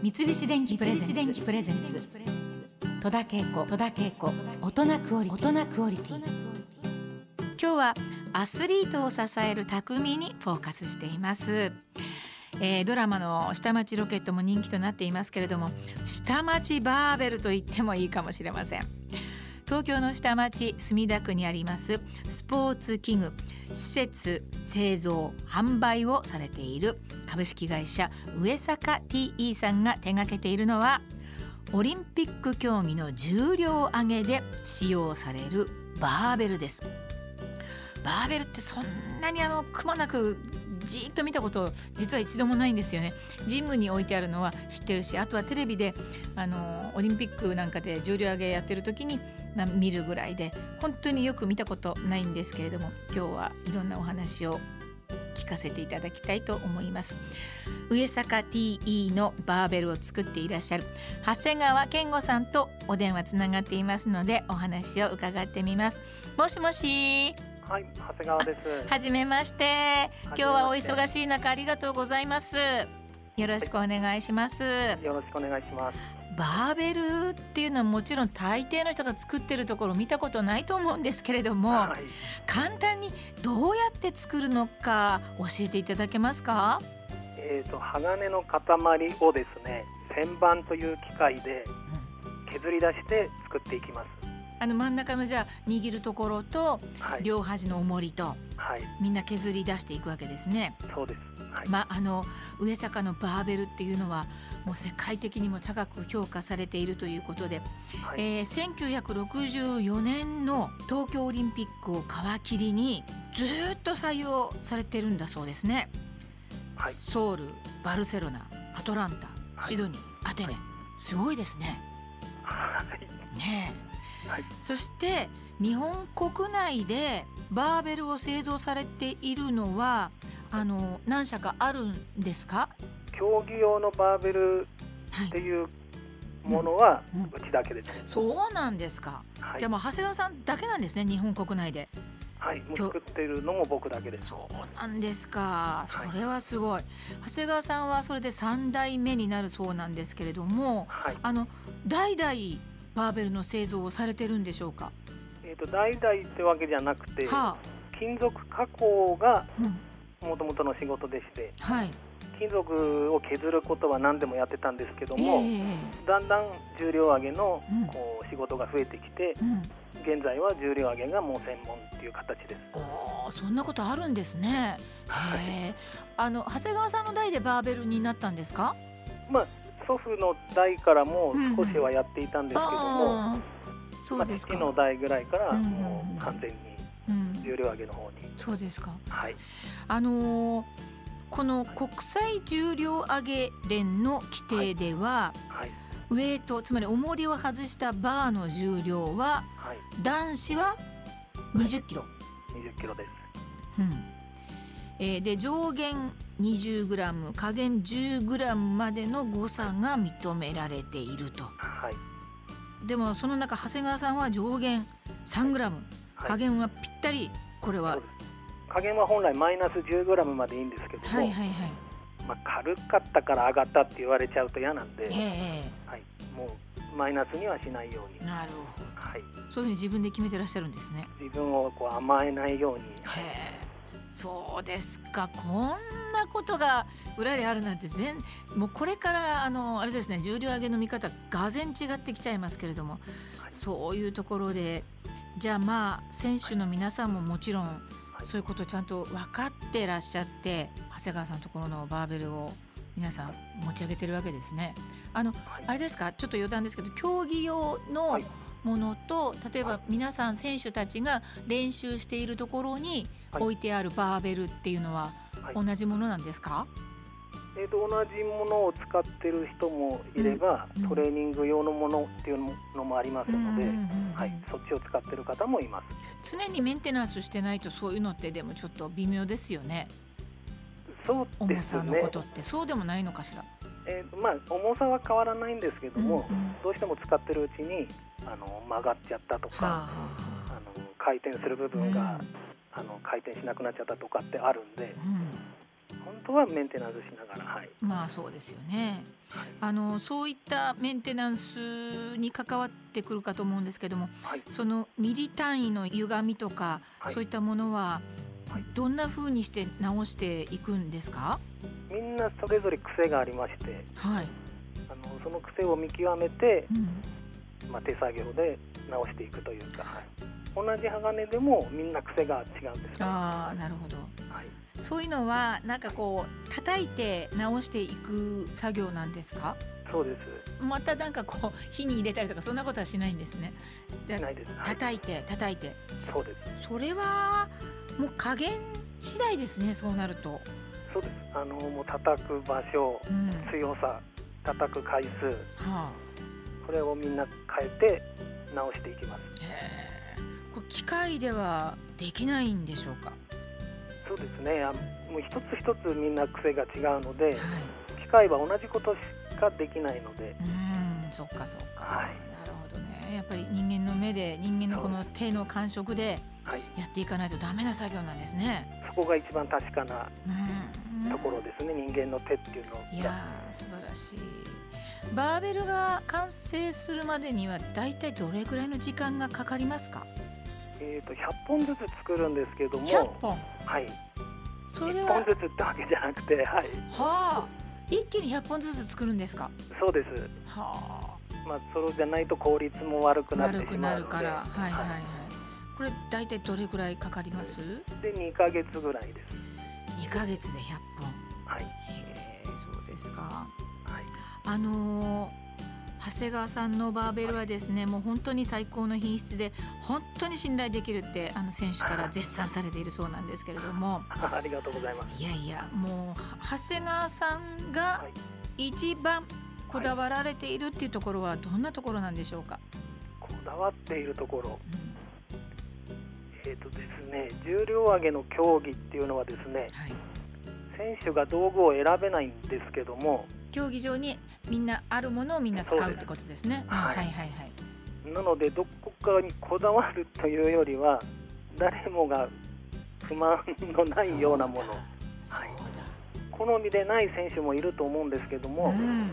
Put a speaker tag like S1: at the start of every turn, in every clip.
S1: 三菱電機プレゼンツ。戸田恵子戸田恵子。大人クオリ大人クオリティ。今日はアスリートを支える匠にフォーカスしています。えー、ドラマの下町ロケットも人気となっていますけれども下町バーベルと言ってもいいかもしれません。東京の下町墨田区にありますスポーツ器具施設製造販売をされている株式会社上坂 TE さんが手掛けているのはオリンピック競技の重量挙げで使用されるバーベルです。バーベルってそんなにあのくまなくじっと見たこと実は一度もないんですよね。ジムに置いてあるのは知ってるしあとはテレビであのオリンピックなんかで重量挙げやってる時に、まあ、見るぐらいで本当によく見たことないんですけれども今日はいろんなお話を聞かせていただきたいと思います上坂 TE のバーベルを作っていらっしゃる長谷川健吾さんとお電話つながっていますのでお話を伺ってみますもしもし
S2: はい、長谷川です。
S1: はじめまして。今日はお忙しい中ありがとうございます。よろしくお願いします。はい、
S2: よろしくお願いします。
S1: バーベルっていうのはもちろん大抵の人が作ってるところ見たことないと思うんですけれども、はい、簡単にどうやって作るのか教えていただけますか？
S2: えーと、鋼の塊をですね旋盤という機械で削り出して作っていきます。
S1: あの真ん中のじゃあ握るところと、はい、両端の重りと、はい、みんな削り出していくわけですね。
S2: そうです、
S1: はい、まあの上坂のバーベルっていうのはもう世界的にも高く評価されているということで、はい、えー、1964年の東京オリンピックを皮切りにずっと採用されてるんだそうですね。はい、ソウルバルセロナアトランタシドニー、アテネ、すごいですね。
S2: はい、
S1: ねえはい、そして日本国内でバーベルを製造されているのはあの何社かあるんですか？
S2: 競技用のバーベルっていうものはうちだけです、
S1: そうなんですか、はい、じゃあもう長谷川さんだけなんですね日本国内で。
S2: はい。作っているのも僕だけです。
S1: そうなんですか。それはすごい、はい、長谷川さんはそれで3代目になるそうなんですけれども、はい、あの代々バーベルの製造をされてるんでしょうか？
S2: えっ、ー、と代々ってわけじゃなくて、はあ、金属加工がもともとの仕事でして、うん、はい、金属を削ることは何でもやってたんですけども、えー、だんだん重量上げのこう仕事が増えてきて、うん、現在は重量上げがもう専門っていう形です。
S1: おそんなことあるんですね。はい、あの長谷川さんの代でバーベルになったんですか？
S2: まあ祖父の代からも少しはやっていたんですけども、うん
S1: そうですか、
S2: 父の代ぐらいからもう完全に重量上げの方に、
S1: うん、そうですか。
S2: はい。
S1: あのー、この国際重量挙げ連の規定では、はい。はい、ウェイトつまり重りを外したバーの重量は、はい、男子は20キロ、はい、
S2: 20キロです、
S1: うんえー、で上限 20g 下限 10g までの誤差が認められていると、はい、でもその中長谷川さんは上限 3g、はい、加減はぴったりこれは。
S2: 加減は本来マイナス 10g までいいんですけども、はいはいはい。まあ、軽かったから上がったって言われちゃうと嫌なんで、はい、もうマイナスにはしないように。
S1: なるほど、はい、そういうふうに自分で決めてらっしゃるんですね。
S2: 自分をこう甘えないように、
S1: はいそうですか。こんなことが裏であるなんて全もうこれからあのあれですね重量上げの見方がぜん違ってきちゃいますけれども、はい、そういうところでじゃあまあ選手の皆さんももちろんそういうことをちゃんと分かってらっしゃって長谷川さんのところのバーベルを皆さん持ち上げてるわけですね。あの、はい、あれですか？ちょっと余談ですけど競技用の、はい。ものと例えば皆さん選手たちが練習しているところに置いてあるバーベルっていうのは同じものなんですか、
S2: えー、と同じものを使ってる人もいれば、うん、トレーニング用のものっていうのもありますので、はい、そっちを使ってる方もいます。
S1: 常にメンテナンスしてないとそういうのってでもちょっと微妙ですよね。
S2: そうです
S1: ね。重さのことって。そうでもないのかしら？
S2: えーまあ、重さは変わらないんですけども、うんうん、どうしても使ってるうちにあの曲がっちゃったとか、はあ、あの回転する部分が、うん、あの回転しなくなっちゃったとかってあるんで、うん、本当はメンテナンスしながら、はい、
S1: まあそうですよね、はい、あのそういったメンテナンスに関わってくるかと思うんですけども、はい、そのミリ単位の歪みとか、そういったものはどんなふうにして直していくんですか？
S2: みんなそれぞれ癖がありまして、はい、あのその癖を見極めて、うん、まあ、手作業で直していくというか、はい、同じ鋼でもみんな癖が違うんです、ね、
S1: あなるほど、はい、そういうのはなんかこう叩いて直していく作業なんですか？
S2: そうです。
S1: またなんかこう火に入れたりとかそんなことはしないんですね。
S2: しないです、
S1: 叩いて叩いて。
S2: そうです。
S1: それはもう加減次第ですねそうなると。
S2: そうです。あのもう叩く場所、うん、強さ叩く回数、はあ、これをみんな変えて直していきます。
S1: これ機械ではできないんでしょうか？
S2: そうですね。あもう一つ一つみんな癖が違うので、はい、機械は同じことしかできないので。
S1: うんそっかそっか、はい、なるほどね。やっぱり人間の目で人間のこの手の感触でやっていかないとダメな作業なんですね。
S2: そこが一番確かなところですね、人間の手っていうの
S1: いや素晴らしい。バーベルが完成するまでにはだいたいどれぐらいの時間がかかりますか？
S2: えっ、と100本ずつ作るんですけども、
S1: 1本？
S2: はい。それは？1本ずつってわけじゃなくて、はい。は
S1: あ。一気に100本ずつ作るんですか？
S2: そうです。はあ。まあそれじゃないと効率も悪くなってしまう
S1: 悪くなるから、はいはいはい。これ大体どれぐらいかかります？
S2: で2か月ぐらいです
S1: 2か月で100本
S2: はいへ
S1: えそうですか、はい、あのー、長谷川さんのバーベルはですね、はい、もう本当に最高の品質で本当に信頼できるってあの選手から絶賛されているそうなんですけれども。
S2: ありがとうございます。
S1: いやいやもう長谷川さんが一番こだわられているっていうところはどんなところなんでしょうか、
S2: こだわっているところ、うん。えーとですね、重量挙げの競技っていうのはですね、はい、選手が道具を選べないんですけども
S1: 競技場にみんなあるものをみんな使うってことですね。はい、はいはいはい。
S2: なのでどこかにこだわるというよりは誰もが不満のないようなもの、はい、好みでない選手もいると思うんですけども、うん、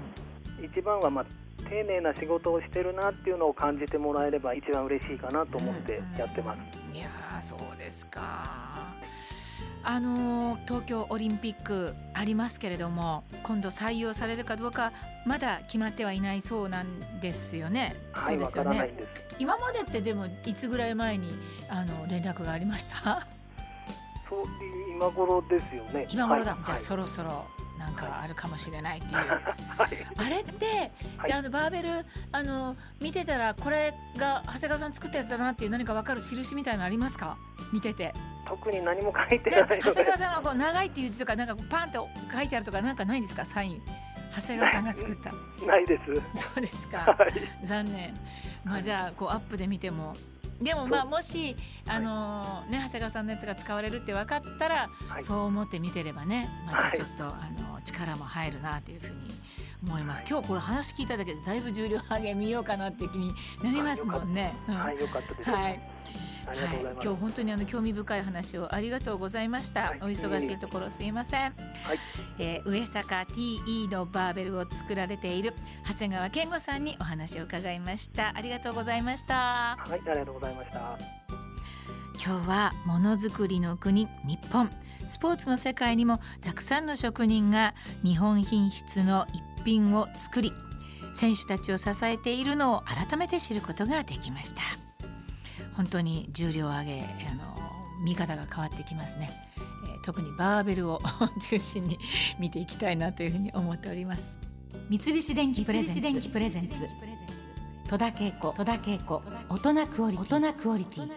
S2: 一番はまあ丁寧な仕事をしてるなっていうのを感じてもらえれば一番嬉しいかなと思ってやってます。
S1: うん、いやそうですかあの東京オリンピックありますけれども今度採用されるかどうかまだ決まってはいないそうなんですよね。
S2: はい、
S1: そう
S2: ですよね。
S1: 今までってでもいつぐらい前にあの連絡がありました？
S2: そう今頃ですよね。
S1: 今頃だ。はい、じゃあ、そろそろなんかあるかもしれないっていう、はい、あれって、はい、あのバーベルあの見てたらこれが長谷川さん作ったやつだなっていう何か分かる印みたいのありますか？見てて。
S2: 特に何も書いてない
S1: 長谷川さんのこう長いっていう字とかなんかパンと書いてあるとかなんかないんですか？サイン。長谷川さんが作った。
S2: ないです。
S1: そうですか、はい、残念。まあじゃあこうアップで見てもでもまあもしあのね長谷川さんのやつが使われるって分かったら、そう思って見てればねまたちょっと、あの力も入るなというふうに思います、今日これ話聞いただけでだいぶ重量上げ見ようかなっていう気になりますもんね。
S2: はい、よかったです。
S1: はい。はい、今日本当にあの興味深い話をありがとうございました。はい、お忙しいところすいません。はい、えー、上坂 TE のバーベルを作られている長谷川健吾さんにお話を伺いました。ありがとうございました。
S2: はい、ありがとうございました。
S1: 今日はものづくりの国日本スポーツの世界にもたくさんの職人が日本品質の一品を作り選手たちを支えているのを改めて知ることができました本当に重量上げあの見方が変わってきますね、えー、特にバーベルを 中心に見ていきたいなというふうに思っております。三菱電機プレゼンツ。戸田恵子。大人クオリティ